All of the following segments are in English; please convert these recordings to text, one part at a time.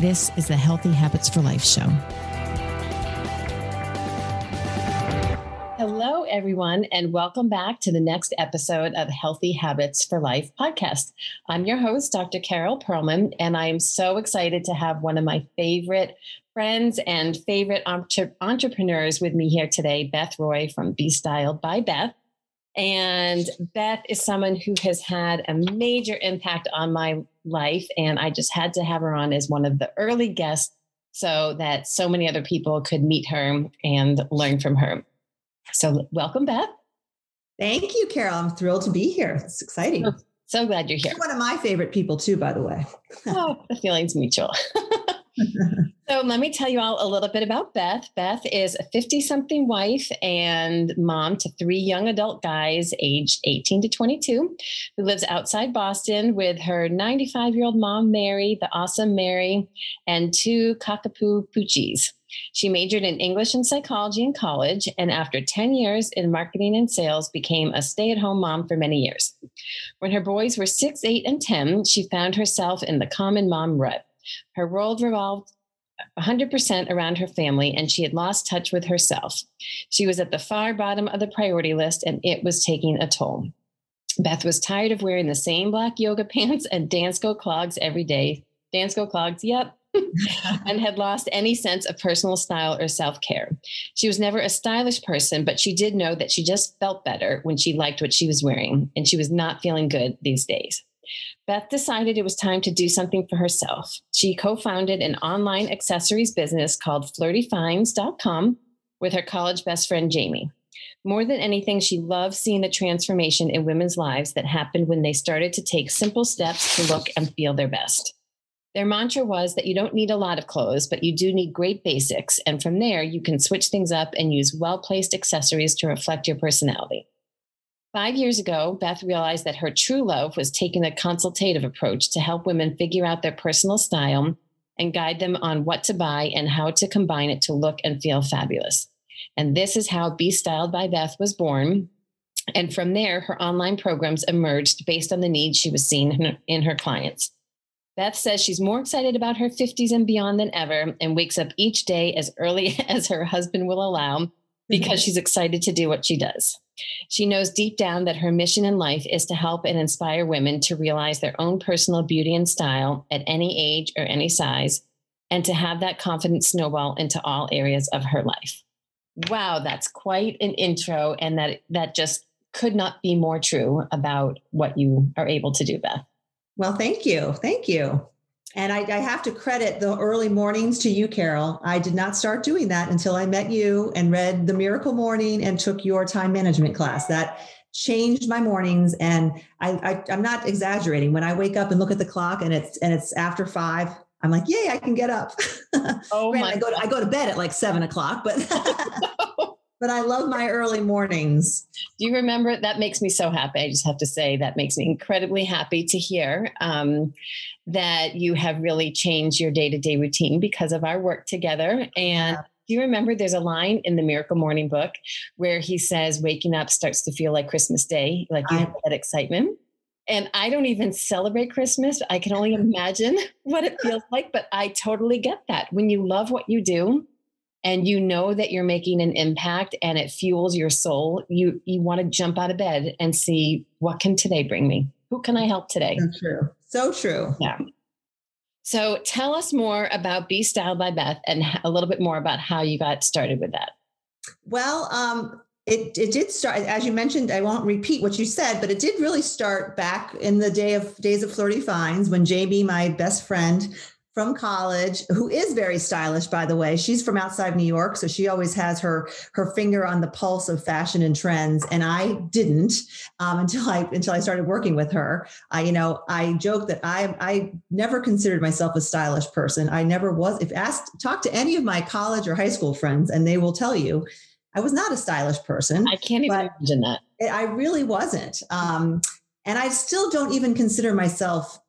This is the Healthy Habits for Life show. Hello, everyone, and welcome back to the next episode of Healthy Habits for Life podcast. I'm your host, Dr. Carol Perlman, and I am so excited to have one of my favorite friends and favorite entre- entrepreneurs with me here today, Beth Roy from Be Styled by Beth. And Beth is someone who has had a major impact on my life. And I just had to have her on as one of the early guests so that so many other people could meet her and learn from her. So, welcome, Beth. Thank you, Carol. I'm thrilled to be here. It's exciting. So, glad you're here. You're one of my favorite people, too, by the way. oh, the feeling's mutual. so let me tell you all a little bit about Beth. Beth is a 50 something wife and mom to three young adult guys aged 18 to 22 who lives outside Boston with her 95 year old mom, Mary, the awesome Mary, and two cockapoo poochies. She majored in English and psychology in college, and after 10 years in marketing and sales, became a stay at home mom for many years. When her boys were six, eight, and 10, she found herself in the common mom rut. Her world revolved 100% around her family, and she had lost touch with herself. She was at the far bottom of the priority list, and it was taking a toll. Beth was tired of wearing the same black yoga pants and Dansko clogs every day. Dansko clogs, yep. and had lost any sense of personal style or self care. She was never a stylish person, but she did know that she just felt better when she liked what she was wearing, and she was not feeling good these days. Beth decided it was time to do something for herself. She co founded an online accessories business called flirtyfinds.com with her college best friend, Jamie. More than anything, she loved seeing the transformation in women's lives that happened when they started to take simple steps to look and feel their best. Their mantra was that you don't need a lot of clothes, but you do need great basics. And from there, you can switch things up and use well placed accessories to reflect your personality. Five years ago, Beth realized that her true love was taking a consultative approach to help women figure out their personal style and guide them on what to buy and how to combine it to look and feel fabulous. And this is how Be Styled by Beth was born. And from there, her online programs emerged based on the needs she was seeing in her clients. Beth says she's more excited about her 50s and beyond than ever and wakes up each day as early as her husband will allow because she's excited to do what she does. She knows deep down that her mission in life is to help and inspire women to realize their own personal beauty and style at any age or any size, and to have that confidence snowball into all areas of her life. Wow, that's quite an intro, and that that just could not be more true about what you are able to do, Beth. Well, thank you. Thank you. And I, I, have to credit the early mornings to you, Carol. I did not start doing that until I met you and read The Miracle Morning and took your time management class. That changed my mornings. And I, I, am not exaggerating. When I wake up and look at the clock and it's and it's after five, I'm like, yay, I can get up. Oh my I go to, I go to bed at like seven o'clock, but but I love my early mornings. Do you remember? That makes me so happy. I just have to say that makes me incredibly happy to hear um, that you have really changed your day to day routine because of our work together. And yeah. do you remember there's a line in the Miracle Morning book where he says, waking up starts to feel like Christmas Day, like you I, have that excitement? And I don't even celebrate Christmas. I can only imagine what it feels like, but I totally get that. When you love what you do, and you know that you're making an impact and it fuels your soul you you want to jump out of bed and see what can today bring me? Who can i help today? So true. So true. Yeah. So tell us more about Be Styled by Beth and a little bit more about how you got started with that. Well, um, it, it did start, as you mentioned, I won't repeat what you said, but it did really start back in the day of days of flirty finds when Jamie, my best friend, from college who is very stylish by the way. She's from outside new york so she always has her her finger on the pulse of fashion and trends and i didn't um, until i until i started working with her. I you know i joke that i i never considered myself a stylish person. I never was if asked talk to any of my college or high school friends and they will tell you i was not a stylish person i can't even imagine that. I really wasn't. Um, and i still don't even consider myself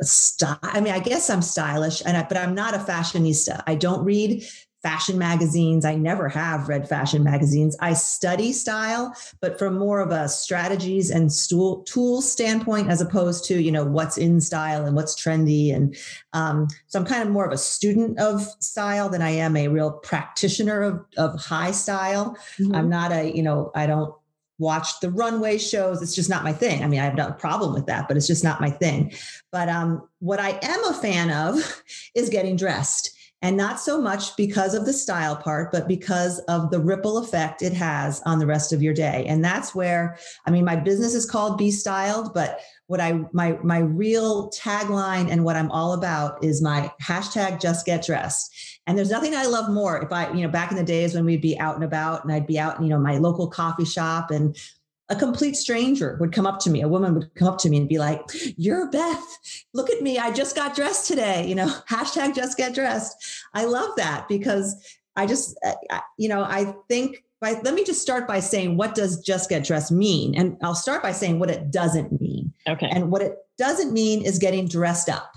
style. I mean, I guess I'm stylish, and I, but I'm not a fashionista. I don't read fashion magazines. I never have read fashion magazines. I study style, but from more of a strategies and stool, tool standpoint, as opposed to you know what's in style and what's trendy. And um, so I'm kind of more of a student of style than I am a real practitioner of of high style. Mm-hmm. I'm not a you know I don't watch the runway shows. It's just not my thing. I mean, I have no problem with that, but it's just not my thing. But um, what I am a fan of is getting dressed. And not so much because of the style part, but because of the ripple effect it has on the rest of your day. And that's where, I mean, my business is called Be Styled, but what I my my real tagline and what I'm all about is my hashtag just get dressed. And there's nothing I love more if I, you know, back in the days when we'd be out and about and I'd be out, you know, my local coffee shop and a complete stranger would come up to me, a woman would come up to me and be like, You're Beth. Look at me. I just got dressed today. You know, hashtag just get dressed. I love that because I just, uh, you know, I think by, let me just start by saying what does just get dressed mean? And I'll start by saying what it doesn't mean. Okay. And what it doesn't mean is getting dressed up.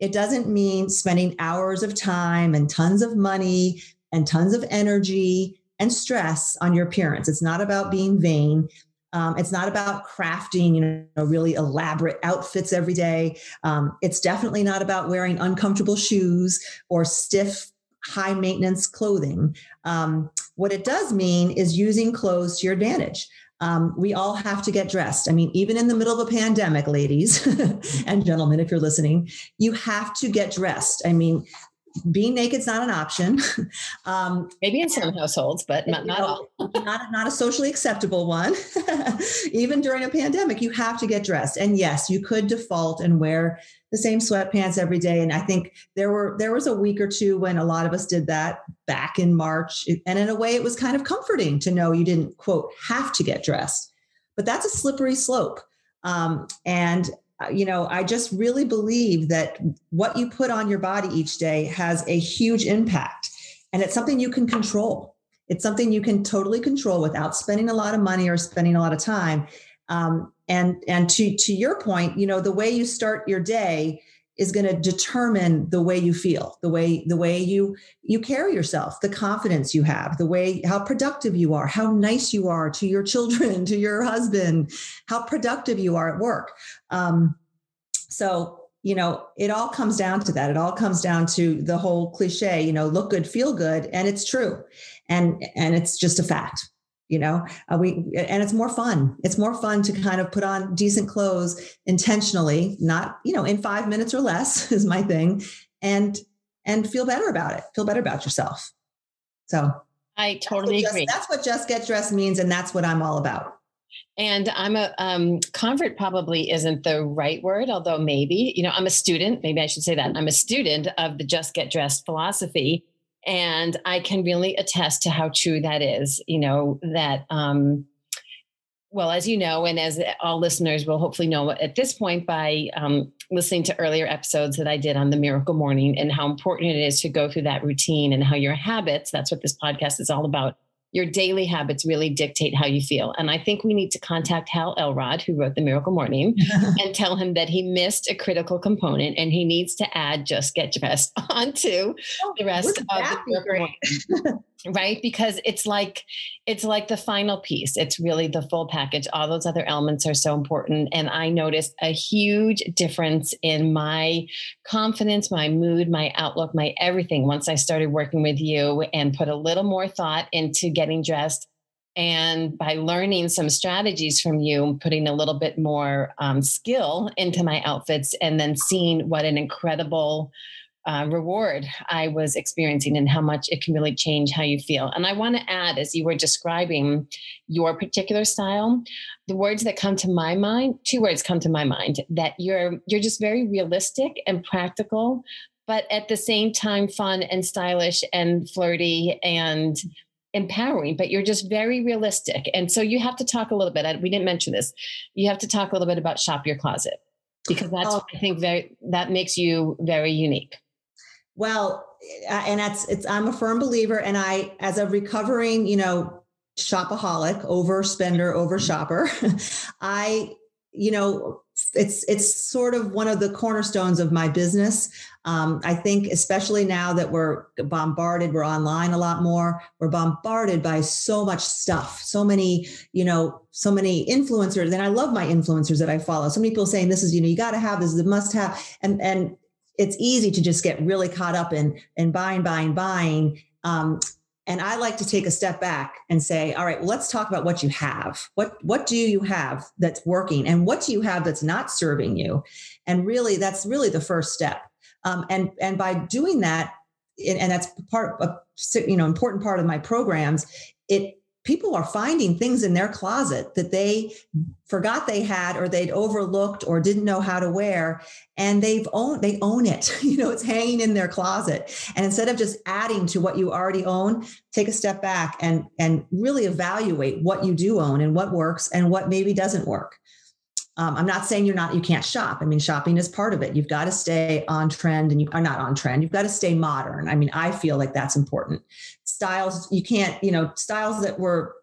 It doesn't mean spending hours of time and tons of money and tons of energy and stress on your appearance. It's not about being vain. Um, it's not about crafting, you know, really elaborate outfits every day. Um, it's definitely not about wearing uncomfortable shoes or stiff high maintenance clothing. Um, what it does mean is using clothes to your advantage. Um, we all have to get dressed. I mean, even in the middle of a pandemic, ladies and gentlemen, if you're listening, you have to get dressed. I mean, being naked is not an option. Um, Maybe in some households, but not, not know, all. not, not a socially acceptable one. Even during a pandemic, you have to get dressed. And yes, you could default and wear the same sweatpants every day. And I think there were there was a week or two when a lot of us did that back in March. And in a way, it was kind of comforting to know you didn't quote have to get dressed. But that's a slippery slope. Um, and you know, I just really believe that what you put on your body each day has a huge impact. And it's something you can control. It's something you can totally control without spending a lot of money or spending a lot of time. Um, and and to to your point, you know, the way you start your day is going to determine the way you feel the way the way you you carry yourself the confidence you have the way how productive you are how nice you are to your children to your husband how productive you are at work. Um, so you know it all comes down to that. It all comes down to the whole cliche you know look good feel good and it's true. And and it's just a fact you know uh, we and it's more fun it's more fun to kind of put on decent clothes intentionally not you know in five minutes or less is my thing and and feel better about it feel better about yourself so i totally that's agree that's what just get dressed means and that's what i'm all about and I'm a um, convert, probably isn't the right word, although maybe, you know, I'm a student. Maybe I should say that I'm a student of the just get dressed philosophy. And I can really attest to how true that is, you know, that, um, well, as you know, and as all listeners will hopefully know at this point by um, listening to earlier episodes that I did on the miracle morning and how important it is to go through that routine and how your habits, that's what this podcast is all about, your daily habits really dictate how you feel. And I think we need to contact Hal Elrod, who wrote The Miracle Morning, and tell him that he missed a critical component and he needs to add Just Get Dressed onto oh, the rest of the Miracle right? Because it's like it's like the final piece. It's really the full package. All those other elements are so important. And i noticed a huge difference in my confidence my mood my outlook my everything once i started working with you and put a little more thought into getting dressed And by learning some strategies from you, putting a little bit more um, skill into my outfits, and then seeing what an incredible uh, reward I was experiencing and how much it can really change how you feel. And I want to add, as you were describing your particular style, the words that come to my mind, two words come to my mind that you're you're just very realistic and practical, but at the same time fun and stylish and flirty and empowering, but you're just very realistic. And so you have to talk a little bit. We didn't mention this. You have to talk a little bit about shop your closet because that's oh. I think very that makes you very unique. Well, uh, and that's it's I'm a firm believer and I as a recovering, you know, shopaholic, overspender, over shopper, I you know, it's it's sort of one of the cornerstones of my business. Um, I think, especially now that we're bombarded, we're online a lot more. We're bombarded by so much stuff, so many, you know, so many influencers. And I love my influencers that I follow. So many people saying this is, you know, you got to have this, is a must have, and and it's easy to just get really caught up in in buying, buying, buying. Um, and I like to take a step back and say, all right, well, let's talk about what you have. What what do you have that's working, and what do you have that's not serving you? And really, that's really the first step. Um, and and by doing that, and that's part of you know important part of my programs. It people are finding things in their closet that they forgot they had or they'd overlooked or didn't know how to wear and they've owned they own it you know it's hanging in their closet and instead of just adding to what you already own take a step back and and really evaluate what you do own and what works and what maybe doesn't work um, I'm not saying you're not, you can't shop. I mean, shopping is part of it. You've got to stay on trend and you are not on trend. You've got to stay modern. I mean, I feel like that's important. Styles, you can't, you know, styles that were,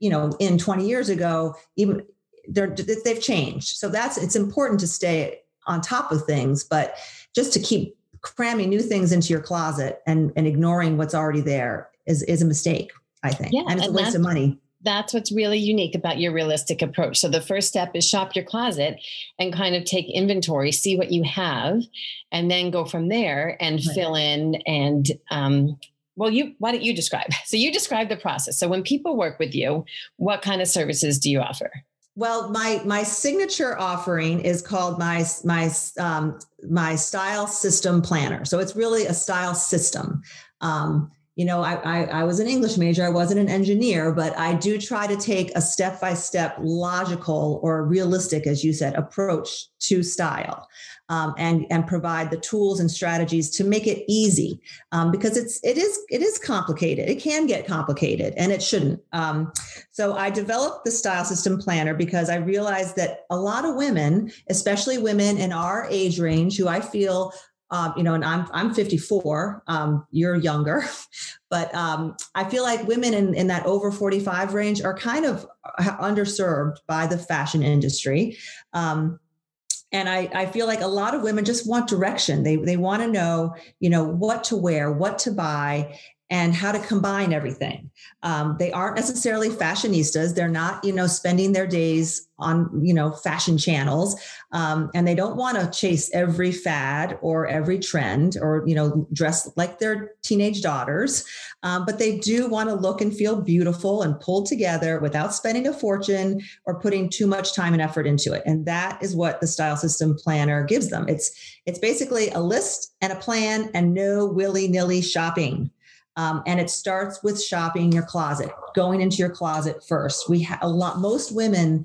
you know, in 20 years ago, even they're, they've changed. So that's, it's important to stay on top of things, but just to keep cramming new things into your closet and, and ignoring what's already there is, is a mistake, I think. Yeah, and it's a waste of money that's what's really unique about your realistic approach. So the first step is shop your closet and kind of take inventory, see what you have, and then go from there and right. fill in and um, well you why don't you describe? So you describe the process. So when people work with you what kind of services do you offer? Well my my signature offering is called my my um, my style system planner. So it's really a style system. Um, you know, I, I, I, was an English major, I wasn't an engineer, but I do try to take a step by step, logical or realistic, as you said, approach to style. Um, and and provide the tools and strategies to make it easy um, because it's it is it is complicated it can get complicated and it shouldn't um, so i developed the style system planner because i realized that a lot of women especially women in our age range who i feel um, you know, and I'm I'm 54. Um, you're younger, but um, I feel like women in in that over 45 range are kind of uh, underserved by the fashion industry. Um, and I, I feel like a lot of women just want direction. They they want to know, you know, what to wear, what to buy, and how to combine everything. Um, they aren't necessarily fashionistas. They're not, you know, spending their days on, you know, fashion channels, um, and they don't want to chase every fad or every trend or, you know, dress like their teenage daughters. Um, but they do want to look and feel beautiful and pulled together without spending a fortune or putting too much time and effort into it. And that is what the Style System Planner gives them. It's it's basically a list and a plan and no willy nilly shopping. Um, and it starts with shopping your closet, going into your closet first. We have a lot, most women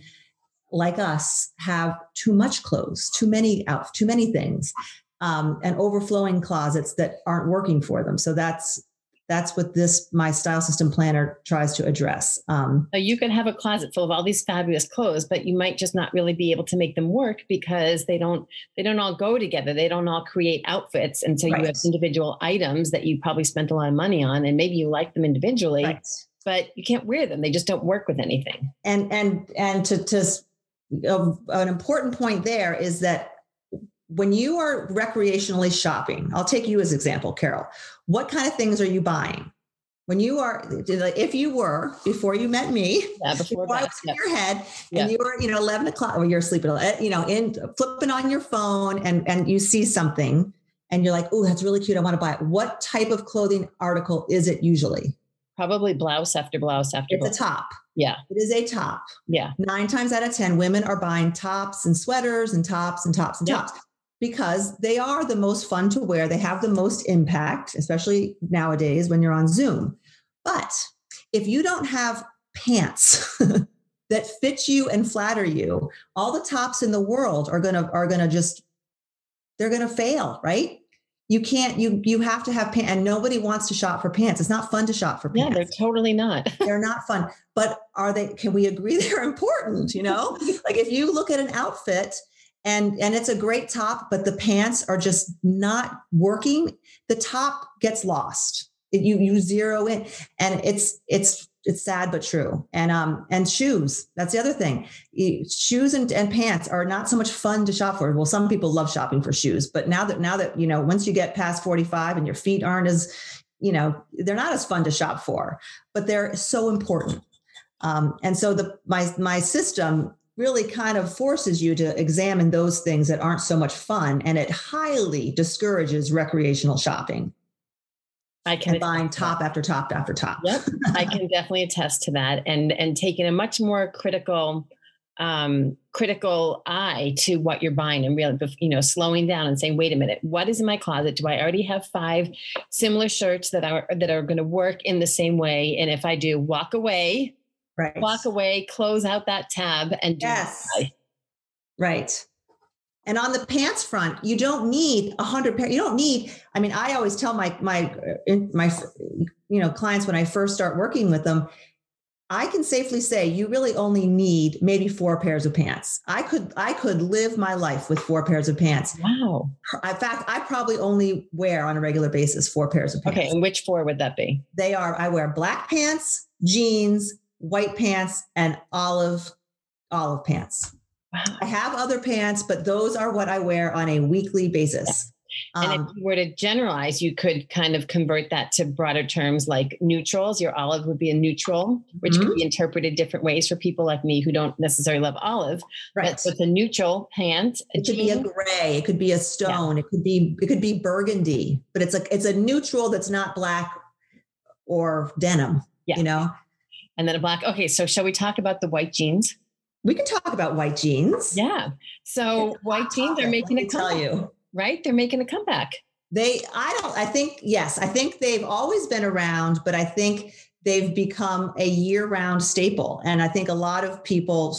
like us have too much clothes, too many out, too many things, um, and overflowing closets that aren't working for them. So that's that's what this my style system planner tries to address. Um, you can have a closet full of all these fabulous clothes but you might just not really be able to make them work because they don't they don't all go together. They don't all create outfits. And so right. you have individual items that you probably spent a lot of money on and maybe you like them individually right. but you can't wear them. They just don't work with anything. And and and to to uh, an important point there is that when you are recreationally shopping, I'll take you as example, Carol. What kind of things are you buying? When you are, if you were before you met me, yeah, before, before I was in your head, yeah. and you were, you know, eleven o'clock, or you're sleeping, eh, you know, in flipping on your phone, and and you see something, and you're like, oh, that's really cute. I want to buy it. What type of clothing article is it usually? Probably blouse after blouse after It's blouse. a top. Yeah. It is a top. Yeah. Nine times out of 10, women are buying tops and sweaters and tops and tops and Yeah. tops because they are the most fun to wear. They have the most impact, especially nowadays when you're on Zoom. But if you don't have pants that fit you and flatter you, all the tops in the world are gonna are gonna just they're gonna fail, right? You can't, you you have to have pants, and nobody wants to shop for pants. It's not fun to shop for pants. Yeah, they're totally not. they're not fun but are they can we agree they're important you know like if you look at an outfit and and it's a great top but the pants are just not working. The top gets lost. It- you you zero in. And it's it's it's sad but true. And um and shoes that's the other thing. Shoes and, and pants are not so much fun to shop for. Well some people love shopping for shoes but now that now that you know once you get past 45 and your feet aren't as you know they're not as fun to shop for but they're so important. Um, and so the my my system really kind of forces you to examine those things that aren't so much fun and it highly discourages recreational shopping I can and buying attest to that. top after top after top Yep, I can definitely attest to that, and and taking a much more critical, um, critical eye to what you're buying, and really, you know, slowing down and saying, "Wait a minute, what is in my closet? Do I already have five similar shirts that are that are going to work in the same way? And if I do, walk away, right. walk away, close out that tab, and do yes. right. And on the pants front you don't need a hundred pair you don't need i mean i always tell my my uh, my you know clients when i first start working with them i can safely say you really only need maybe four pairs of pants. I could i could live my life with four pairs of pants. Wow. in fact i probably only wear on a regular basis four pairs of pants. Okay, and which four would that be? they are i wear black pants jeans white pants and olive olive pants Wow. I have other pants, but those are what I wear on a weekly basis. And Um, if you were to generalize, you could kind of convert that to broader terms like neutrals. Your olive would be a neutral, which Mhm. could be interpreted different ways for people like me who don't necessarily love olive. right. But so it's a neutral pant. A It could be a gray. It could be a stone. It could be it could be burgundy, but it's a it's a neutral that's not black or denim. Yeah. You know, and then a black. Okay, so shall we talk about the white jeans? we can talk about white jeans. Yeah. So It's white jeans are making a me tell you. right? They're making a comeback. They, I don't, I think, yes, I think they've always been around, but I think they've become a year round staple. And I think a lot of people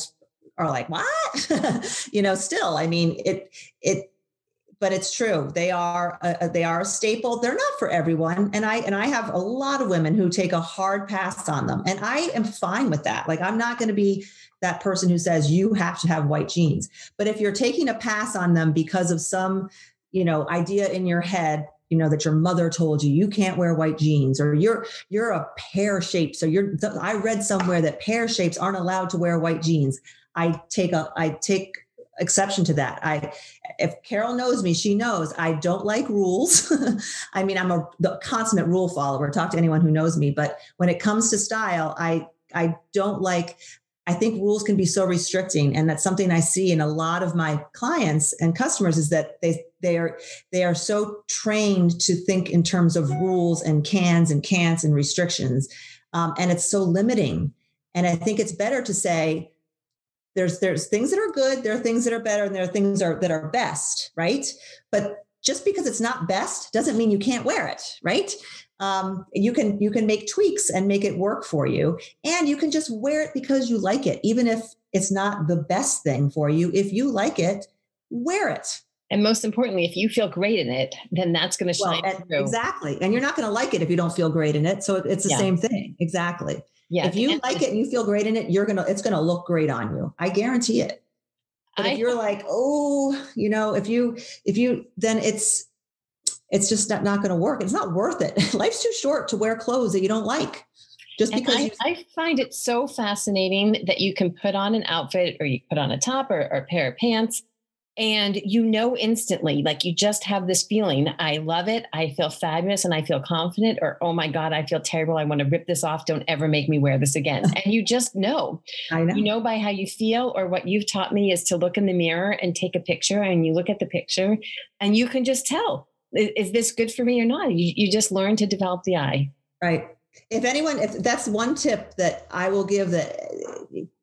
are like, what? you know, still, I mean, it, it, but it's true. They are, a, they are a staple. They're not for everyone. And I, and I have a lot of women who take a hard pass on them. And I am fine with that. Like, I'm not going to be that person who says you have to have white jeans. But if you're taking a pass on them because of some, you know idea in your head you know that your mother told you you can't wear white jeans or you're you're a pear shape so you're i read somewhere that pear shapes aren't allowed to wear white jeans i take a i take exception to that. I if carol knows me she knows i don't like rules. I mean i'm a consummate rule follower talk to anyone who knows me but when it comes to style i i don't like I think rules can be so restricting, and that's something I see in a lot of my clients and customers is that they they are they are so trained to think in terms of rules and cans and can'ts and restrictions, um, and it's so limiting. And I think it's better to say there's there's things that are good, there are things that are better, and there are things that are, that are best, right? But just because it's not best doesn't mean you can't wear it, right? Um, you can you can make tweaks and make it work for you, and you can just wear it because you like it, even if it's not the best thing for you. If you like it, wear it. And most importantly, if you feel great in it, then that's going to Well, shine and- through. exactly, and you're not going to like it if you don't feel great in it. So it's the Yeah. same thing. Exactly. Yeah. if you like it and you feel great in it, you're gonna it's gonna look great on you. I guarantee it. But I- if you're like, oh, you know, if you if you then it's it's just not, not going to work. It's not worth it. Life's too short to wear clothes that you don't like. Just because I, you, I find it so fascinating that you can put on an outfit or you put on a top or, or a pair of pants and you know instantly, like you just have this feeling, I love it. I feel fabulous and I feel confident, or oh my God, I feel terrible. I want to rip this off. Don't ever make me wear this again. and you just know. I know. You know by how you feel, or what you've taught me is to look in the mirror and take a picture, and you look at the picture and you can just tell is, is this good for me or not? You, you just learn to develop the eye. Right. if anyone, if that's one tip that I will give that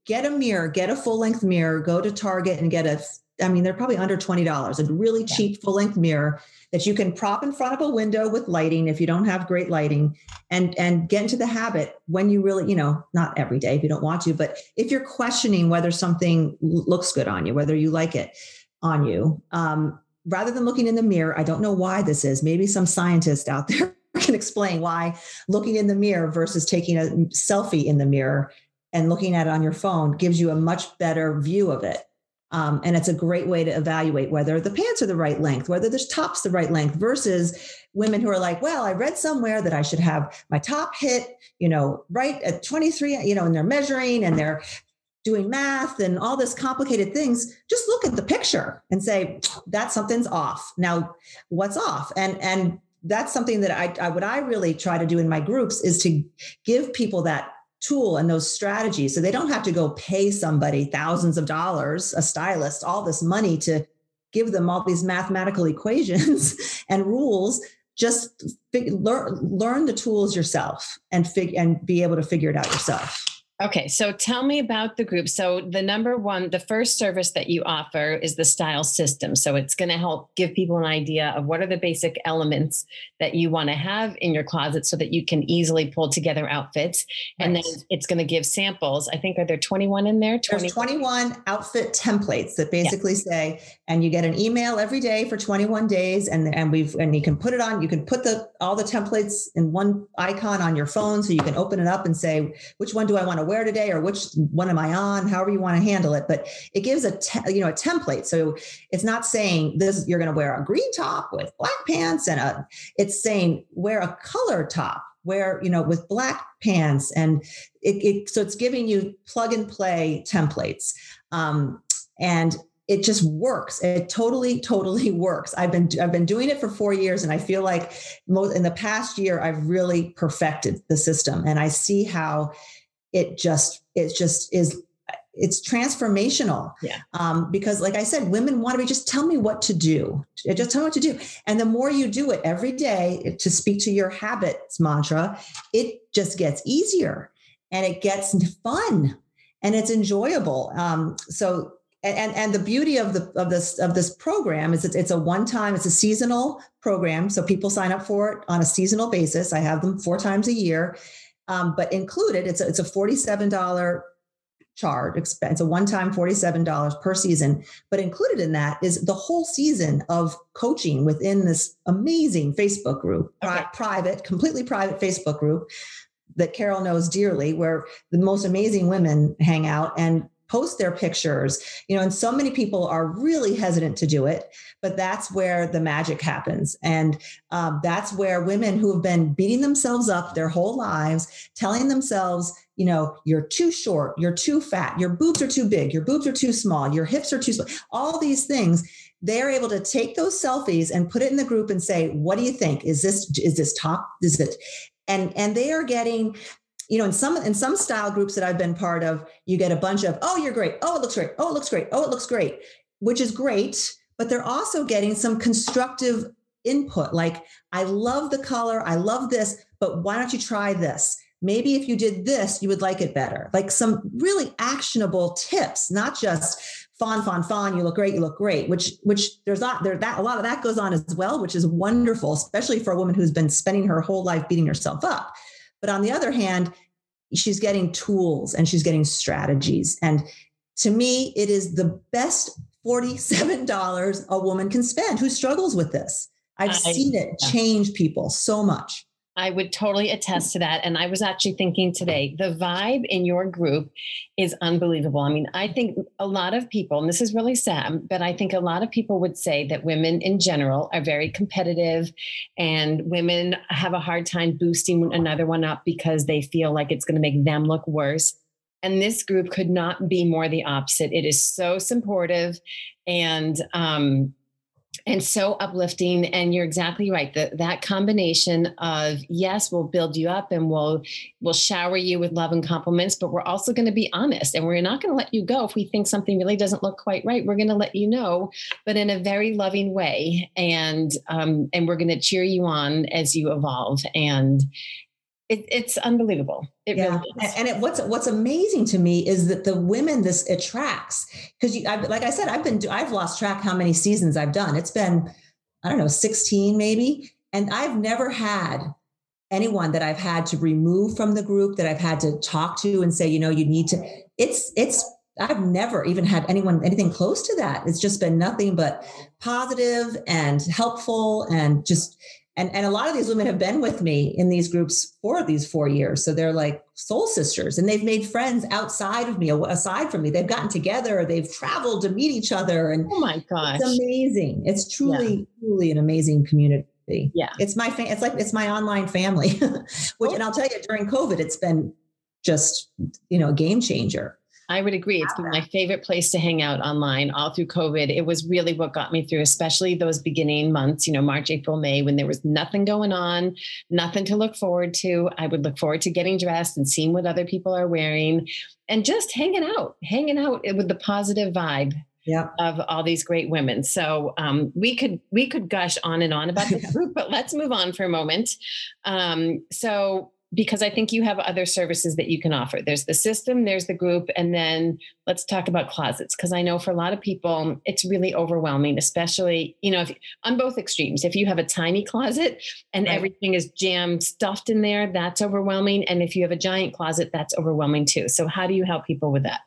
get a mirror, get a full length mirror, go to Target and get a, I mean, they're probably under $20, a really yeah. cheap full length mirror that you can prop in front of a window with lighting if you don't have great lighting and and get into the habit when you really you know not every day if you don't want to but if you're questioning whether something looks good on you whether you like it on you um, rather than looking in the mirror i don't know why this is maybe some scientist out there can explain why looking in the mirror versus taking a selfie in the mirror and looking at it on your phone gives you a much better view of it. Um, and it's a great way to evaluate whether the pants are the right length, whether the top's the right length versus women who are like, well, I read somewhere that I should have my top hit, you know, right at 23, you know, and they're measuring and they're doing math and all this complicated things just look at the picture and say that something's off. Now what's off? And and that's something that I, I what I really try to do in my groups is to give people that tool and those strategies. So they don't have to go pay somebody thousands of dollars a stylist all this money to give them all these mathematical equations and rules. Just fig- learn learn the tools yourself and fig- and be able to figure it out yourself Okay, so tell me about the group. So, the number one, the first service that you offer is the style system. So, it's going to help give people an idea of what are the basic elements that you want to have in your closet so that you can easily pull together outfits. Right. And then it's going to give samples. I think, are there 21 in there? 20- There's 21 outfit templates that basically yeah. say, and you get an email every day for 21 days. And, and we've, and you can put it on, you can put the, all the templates in one icon on your phone. So you can open it up and say, which one do I want to wear today or which one am I on, however you want to handle it. But it gives a te- you know a template. So it's not saying this you're going to wear a green top with black pants and a it's saying wear a color top wear you know with black pants. And it, it so it's giving you plug and play templates. Um, and it just works. It totally totally works. I've been i've been doing it for 4 years and i feel like most in the past year i've really perfected the system. And i see how it just it just is it's transformational. Yeah. Um, because like i said women want to be just tell me what to do. Just tell me what to do. And the more you do it every day to speak to your habits mantra it just gets easier and it gets fun and it's enjoyable. Um, so and and the beauty of the of this of this program is it's, it's a one time it's a seasonal program. So people sign up for it on a seasonal basis. I have them four times a year um, but included, it's a, it's a $47 charge expense, a one-time $47 per season. But included in that is the whole season of coaching within this amazing Facebook group, okay. private, completely private Facebook group that Carol knows dearly, where the most amazing women hang out and post their pictures you know and so many people are really hesitant to do it but that's where the magic happens. And um, that's where women who have been beating themselves up their whole lives telling themselves you know you're too short you're too fat your boobs are too big your boobs are too small your hips are too small all these things they're able to take those selfies and put it in the group and say what do you think? Is this is this top? Is it? And and they are getting you know, in some in some style groups that I've been part of, you get a bunch of, oh, you're great. Oh, it looks great. Oh, it looks great. Oh, it looks great, which is great. But they're also getting some constructive input. Like, I love the color. I love this, but why don't you try this? Maybe if you did this, you would like it better. Like some really actionable tips, not just fawn, fawn, fawn. You look great. You look great. Which, which there's not there that a lot of that goes on as well, which is wonderful, especially for a woman who's been spending her whole life beating herself up. But on the other hand, she's getting tools and she's getting strategies. And to me, it is the best $47 a woman can spend who struggles with this. I've I, seen it change people so much. I would totally attest to that. And I was actually thinking today, the vibe in your group is unbelievable. I mean, I think a lot of people, and this is really sad, but I think a lot of people would say that women in general are very competitive and women have a hard time boosting another one up because they feel like it's going to make them look worse. And this group could not be more the opposite. It is so supportive and um, and so uplifting and you're exactly right that that combination of yes we'll build you up and we'll we'll shower you with love and compliments but we're also going to be honest and we're not going to let you go if we think something really doesn't look quite right. We're going to let you know but in a very loving way and um, and we're going to cheer you on as you evolve and it, it's unbelievable. It yeah. really is. And it, what's what's amazing to me is that the women this attracts because you, I, like I said, I've been I've lost track how many seasons I've done. It's been I don't know, 16 maybe, and I've never had anyone that I've had to remove from the group that I've had to talk to and say, you know, you need to. It's it's I've never even had anyone anything close to that. It's just been nothing but positive and helpful and just and and a lot of these women have been with me in these groups for these four years. So they're like soul sisters and they've made friends outside of me aside from me. They've gotten together they've traveled to meet each other and oh my gosh. it's amazing. It's truly yeah. truly an amazing community. Yeah. It's my fa- it's like it's my online family which oh. and i'll tell you during covid it's been just you know a game changer I would agree. It's been my favorite place to hang out online all through COVID. It was really what got me through, especially those beginning months, you know, March, April, May, when there was nothing going on, nothing to look forward to. I would look forward to getting dressed and seeing what other people are wearing and just hanging out, hanging out with the positive vibe yeah. of all these great women. So um, we could we could gush on and on about this group, but let's move on for a moment. Um, so because I think you have other services that you can offer. There's the system, there's the group, and then let's talk about closets because I know for a lot of people it's really overwhelming, especially you know if, on both extremes. If you have a tiny closet and right. everything is jammed stuffed in there, that's overwhelming, and if you have a giant closet, that's overwhelming too. So how do you help people with that?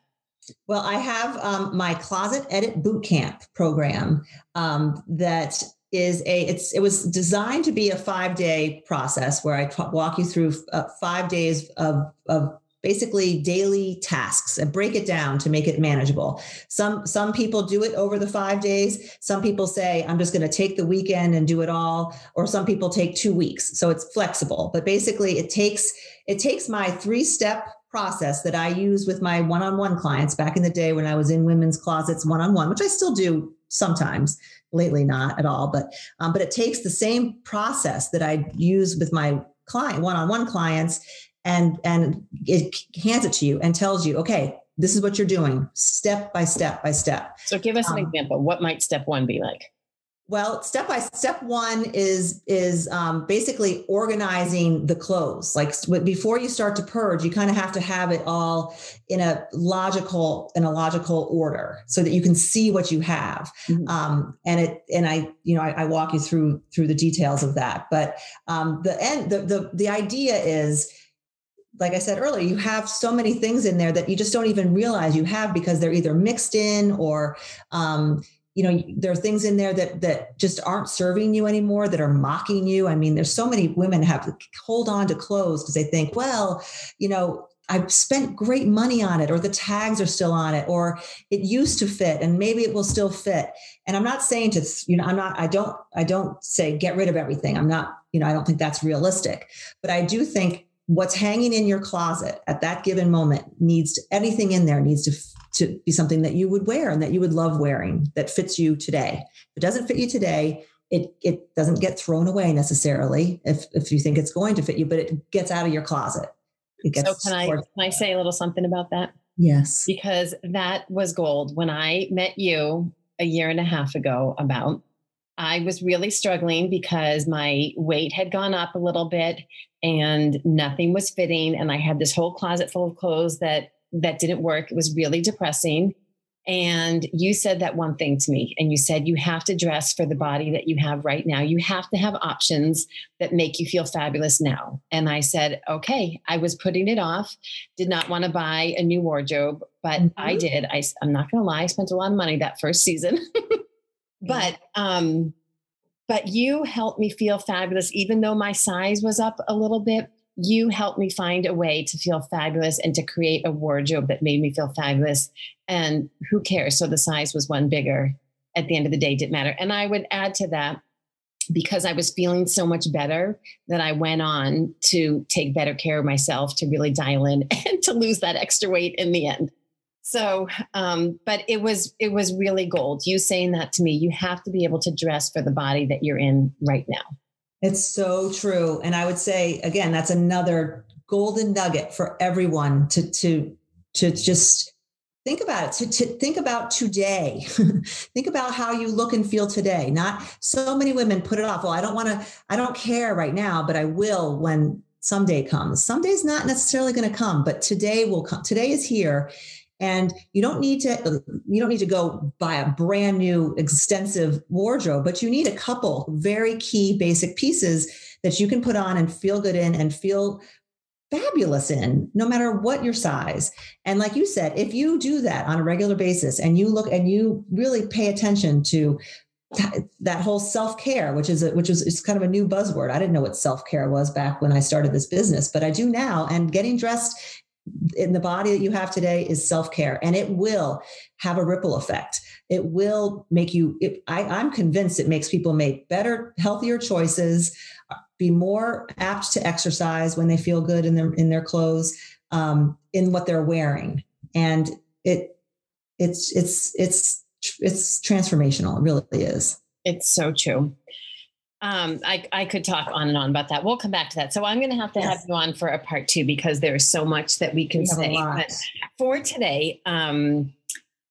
Well, I have um, my closet edit boot camp program um, that is a it's it was designed to be a five day process where I t- walk you through uh, five days of of basically daily tasks and break it down to make it manageable. Some some people do it over the 5 days. Some people say I'm just going to take the weekend and do it all or some people take 2 weeks. So it's flexible. But basically it takes it takes my three step process that I use with my one-on-one clients back in the day when I was in women's closets one-on-one, which I still do sometimes lately not at all but um, but it takes the same process that i use with my client one-on-one clients and and it hands it to you and tells you okay this is what you're doing step by step by step. So give us an um, example what might step one be like well, step by step one is is um, basically organizing the clothes. Like before you start to purge, you kind of have to have it all in a logical in a logical order so that you can see what you have. Mm-hmm. Um, and it and I you know I, I, walk you through through the details of that. But um, the end the the the idea is like I said earlier, you have so many things in there that you just don't even realize you have because they're either mixed in or um, you know there are things in there that that just aren't serving you anymore that are mocking you i mean there's so many women have hold on to clothes because they think well you know I've spent great money on it, or the tags are still on it, or it used to fit and maybe it will still fit. And I'm not saying to, you know, I'm not, I don't, I don't say get rid of everything. I'm not, you know, I don't think that's realistic. But I do think what's hanging in your closet at that given moment needs to, anything in there needs to to be something that you would wear and that you would love wearing that fits you today. If it doesn't fit you today, it it doesn't get thrown away necessarily if if you think it's going to fit you, but it gets out of your closet. It gets so can I can I say a little something about that? Yes. Because that was gold. When I met you a year and a half ago about I was really struggling because my weight had gone up a little bit and nothing was fitting and I had this whole closet full of clothes that that didn't work. It was really depressing. And you said that one thing to me, and you said you have to dress for the body that you have right now. You have to have options that make you feel fabulous now. And I said, okay, I was putting it off, did not want to buy a new wardrobe, but mm-hmm. I did. I, I'm not going to lie, I spent a lot of money that first season. but, um, but you helped me feel fabulous, even though my size was up a little bit you helped me find a way to feel fabulous and to create a wardrobe that made me feel fabulous. And who cares? So the size was one bigger. At the end of the day, didn't matter. And I would add to that because I was feeling so much better that I went on to take better care of myself, to really dial in and to lose that extra weight in the end. So, um, but it was it was really gold. You saying that to me, you have to be able to dress for the body that you're in right now. It's so true. And I would say again, that's another golden nugget for everyone to to to just think about it to, to think about today think about how you look and feel today not so many women put it off well i don't want to i don't care right now but i will when someday comes. Someday's not necessarily going to come, but today will come. Today is here. And you don't need to you don't need to go buy a brand new extensive wardrobe, but you need a couple very key basic pieces that you can put on and feel good in and feel fabulous in no matter what your size. And like you said if you do that on a regular basis and you look and you really pay attention to that whole self-care which is a, which is, is kind of a new buzzword. I didn't know what self-care was back when i started this business but i do now and getting dressed in the body that you have today is self-care and it will have a ripple effect it will make you it, I, i'm convinced it makes people make better healthier choices be more apt to exercise when they feel good in their in their clothes um, in what they're wearing and it it's it's it's it's transformational. It really is. It's so true. Um, I, I could talk on and on about that. We'll come back to that. So I'm going to have to yes. have you on for a part two because there's so much that we can we say. But for today, um,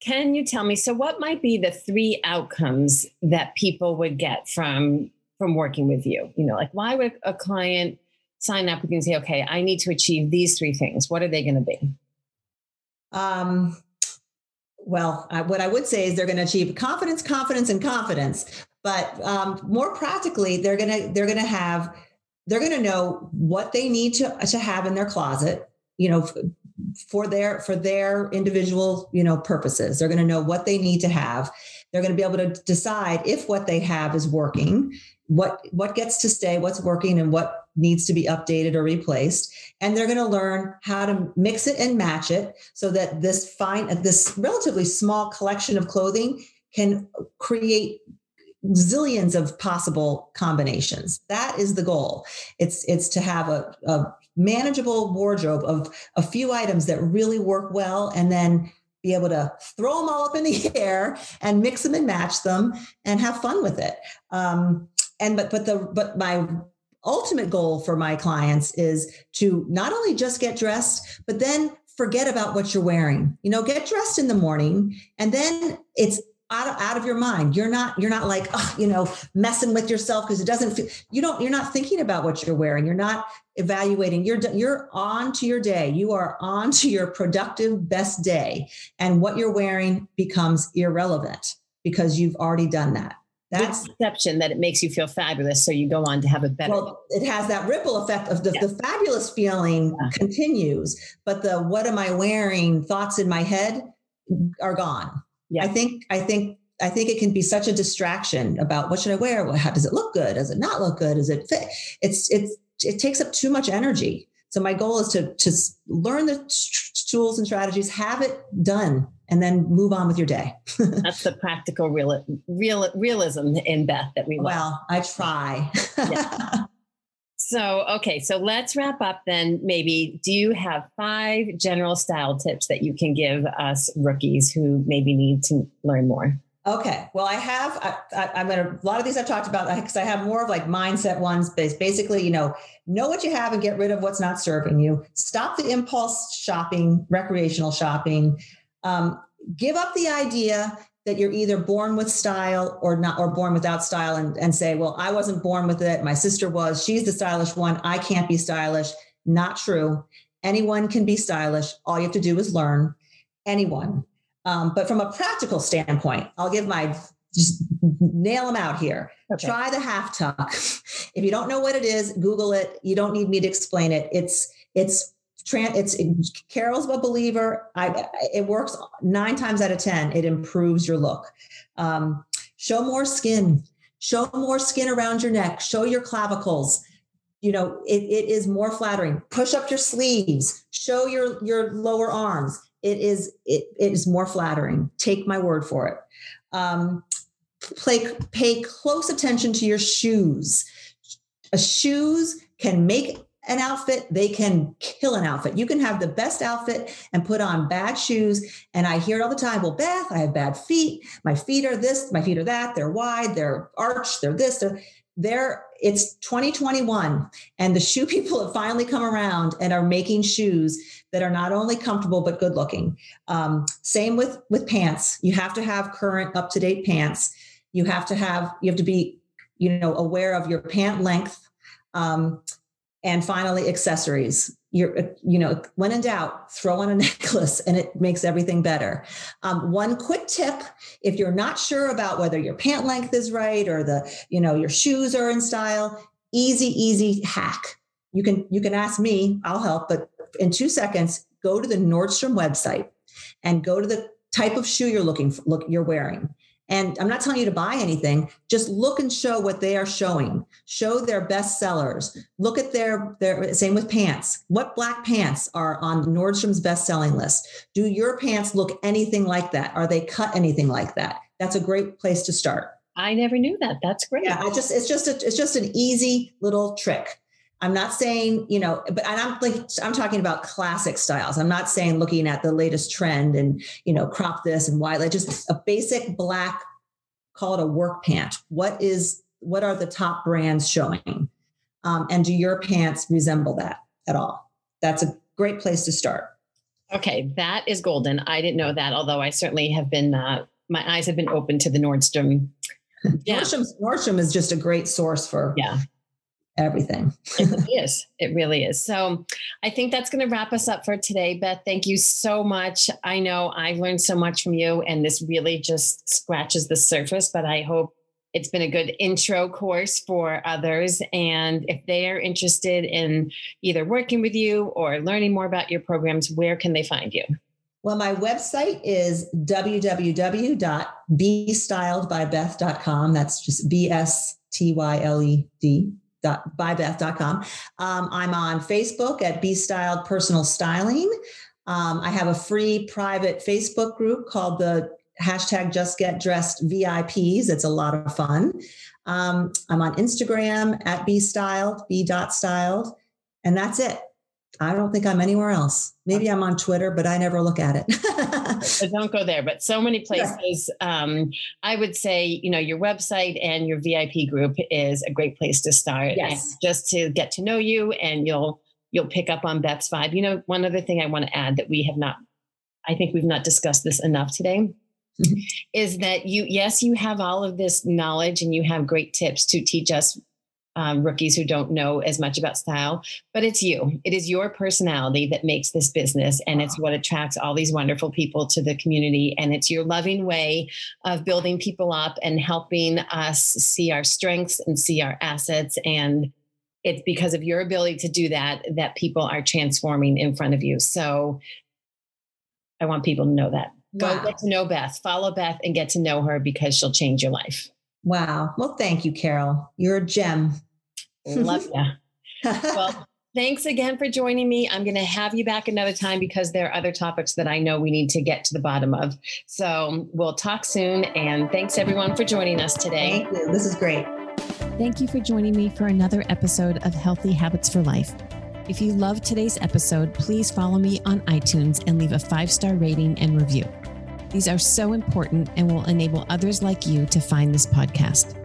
can you tell me? So, what might be the three outcomes that people would get from from working with you? You know, like why would a client sign up with you and say, "Okay, I need to achieve these three things"? What are they going to be? Um, well, I, what I would say is they're going to achieve confidence, confidence, and confidence. But um, more practically, they're to they're to have they're to know what they need to to have in their closet. You know, for their for their individual you know purposes. They're going to know what they need to have. They're going to be able to decide if what they have is working, what what gets to stay, what's working, and what needs to be updated or replaced and they're going to learn how to mix it and match it so that this fine this relatively small collection of clothing can create zillions of possible combinations. That is the goal. It's it's to have a, a manageable wardrobe of a few items that really work well and then be able to throw them all up in the air and mix them and match them and have fun with it. Um, and but but the but my ultimate goal for my clients is to not only just get dressed, but then forget about what you're wearing. You know, get dressed in the morning and then it's out of, out of your mind. You're not you're not like, oh, you know, messing with yourself because it doesn't feel you don't you're not thinking about what you're wearing. You're not evaluating. You're you're on to your day. You are on to your productive best day and what you're wearing becomes irrelevant because you've already done that. That's perception that it makes you feel fabulous. So you go on to have a better. Well, it has that ripple effect of the, the fabulous feeling yeah. continues, but the what am I wearing thoughts in my head are gone. Yeah. I think, I think, I think it can be such a distraction about what should I wear? How does it look good? Does it not look good? Does it fit? It's, it's, it takes up too much energy. So my goal is to to learn the tools and strategies, have it done, and then move on with your day. That's the practical real, real realism in Beth that we love. Well, I try. yeah. So, okay, so let's wrap up then. Maybe, do you have five general style tips that you can give us rookies who maybe need to learn more? Okay. Well, I have, I, am going to, a lot of these I've talked about because I have more of like mindset ones, but basically, you know, know what you have and get rid of what's not serving you. Stop the impulse shopping, recreational shopping. Um, give up the idea that you're either born with style or not, or born without style and, and say, well, I wasn't born with it. My sister was, she's the stylish one. I can't be stylish. Not true. Anyone can be stylish. All you have to do is learn. Anyone. Um, but from a practical standpoint, I'll give my just nail them out here. Okay. Try the half tuck. If you don't know what it is, Google it. You don't need me to explain it. It's it's it's Carol's a believer. I it works nine times out of ten. It improves your look. Um, show more skin. Show more skin around your neck. Show your clavicles. You know it, it is more flattering. Push up your sleeves. Show your your lower arms it is it, it is more flattering take my word for it um, play, pay close attention to your shoes a shoes can make an outfit they can kill an outfit. You can have the best outfit and put on bad shoes. And i hear it all the time well beth i have bad feet. My feet are this my feet are that. They're wide they're arched they're this they're there it's 2021 and the shoe people have finally come around and are making shoes that are not only comfortable but good looking. Um, same with with pants. You have to have current up to date pants. You have to have you have to be you know aware of your pant length. Um, And finally, accessories. You're, you know, when in doubt, throw on a necklace and it makes everything better. Um, one quick tip if you're not sure about whether your pant length is right or the, you know, your shoes are in style, easy, easy hack. You can, you can ask me, I'll help, but in two seconds, go to the Nordstrom website and go to the type of shoe you're looking for, look, you're wearing and I'm not telling you to buy anything. Just look and show what they are showing. Show their best sellers. Look at their their same with pants. What black pants are on Nordstrom's best selling list? Do your pants look anything like that? Are they cut anything like that? That's a great place to start. I never knew that. That's great. Yeah, I just it's just a, it's just an easy little trick. I'm not saying, you know, but and I'm like I'm talking about classic styles. I'm not saying looking at the latest trend and you know crop this and why like just a basic black, call it a work pant. What is what are the top brands showing, um, and do your pants resemble that at all? That's a great place to start. Okay, that is golden. I didn't know that, although I certainly have been. Uh, my eyes have been open to the Nordstrom. Yeah. Nordstrom, Nordstrom is just a great source for yeah everything. it is. It really is. So I think that's going to wrap us up for today. Beth, thank you so much. I know I've learned so much from you, and this really just scratches the surface, but I hope it's been a good intro course for others. And if they are interested in either working with you or learning more about your programs, where can they find you? Well, my website is www.bestyledbybeth.com. That's just B S T Y L E D bybeth.com. Um, I'm on Facebook at Be Styled Personal Styling. Um, I have a free private Facebook group called the hashtag Just Get Dressed VIPs. It's a lot of fun. Um, I'm on Instagram at Be Styled, B dot styled, and that's it. I don't think I'm anywhere else. Maybe I'm on Twitter, but I never look at it. don't go there. But so many places. Um, I would say, you know, your website and your VIP group is a great place to start. Yes. just to get to know you, and you'll you'll pick up on Beth's vibe. You know, one other thing I want to add that we have not, I think we've not discussed this enough today. Mm-hmm. Is that you, yes, you have all of this knowledge and you have great tips to teach us um, rookies who don't know as much about style, but it's you. It is your personality that makes this business, and it's what attracts all these wonderful people to the community. And it's your loving way of building people up and helping us see our strengths and see our assets. And it's because of your ability to do that that people are transforming in front of you. So I want people to know that. Go get to know Beth, follow Beth, and get to know her because she'll change your life. Wow. Well, thank you, Carol. You're a gem. Love you. well, thanks again for joining me. I'm going to have you back another time because there are other topics that I know we need to get to the bottom of. So we'll talk soon. And thanks everyone for joining us today. Thank you. This is great. Thank you for joining me for another episode of Healthy Habits for Life. If you loved today's episode, please follow me on iTunes and leave a five star rating and review. These are so important and will enable others like you to find this podcast.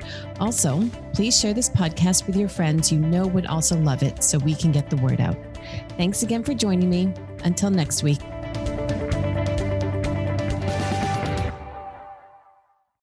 Also, please share this podcast with your friends you know would also love it so we can get the word out. Thanks again for joining me. Until next week.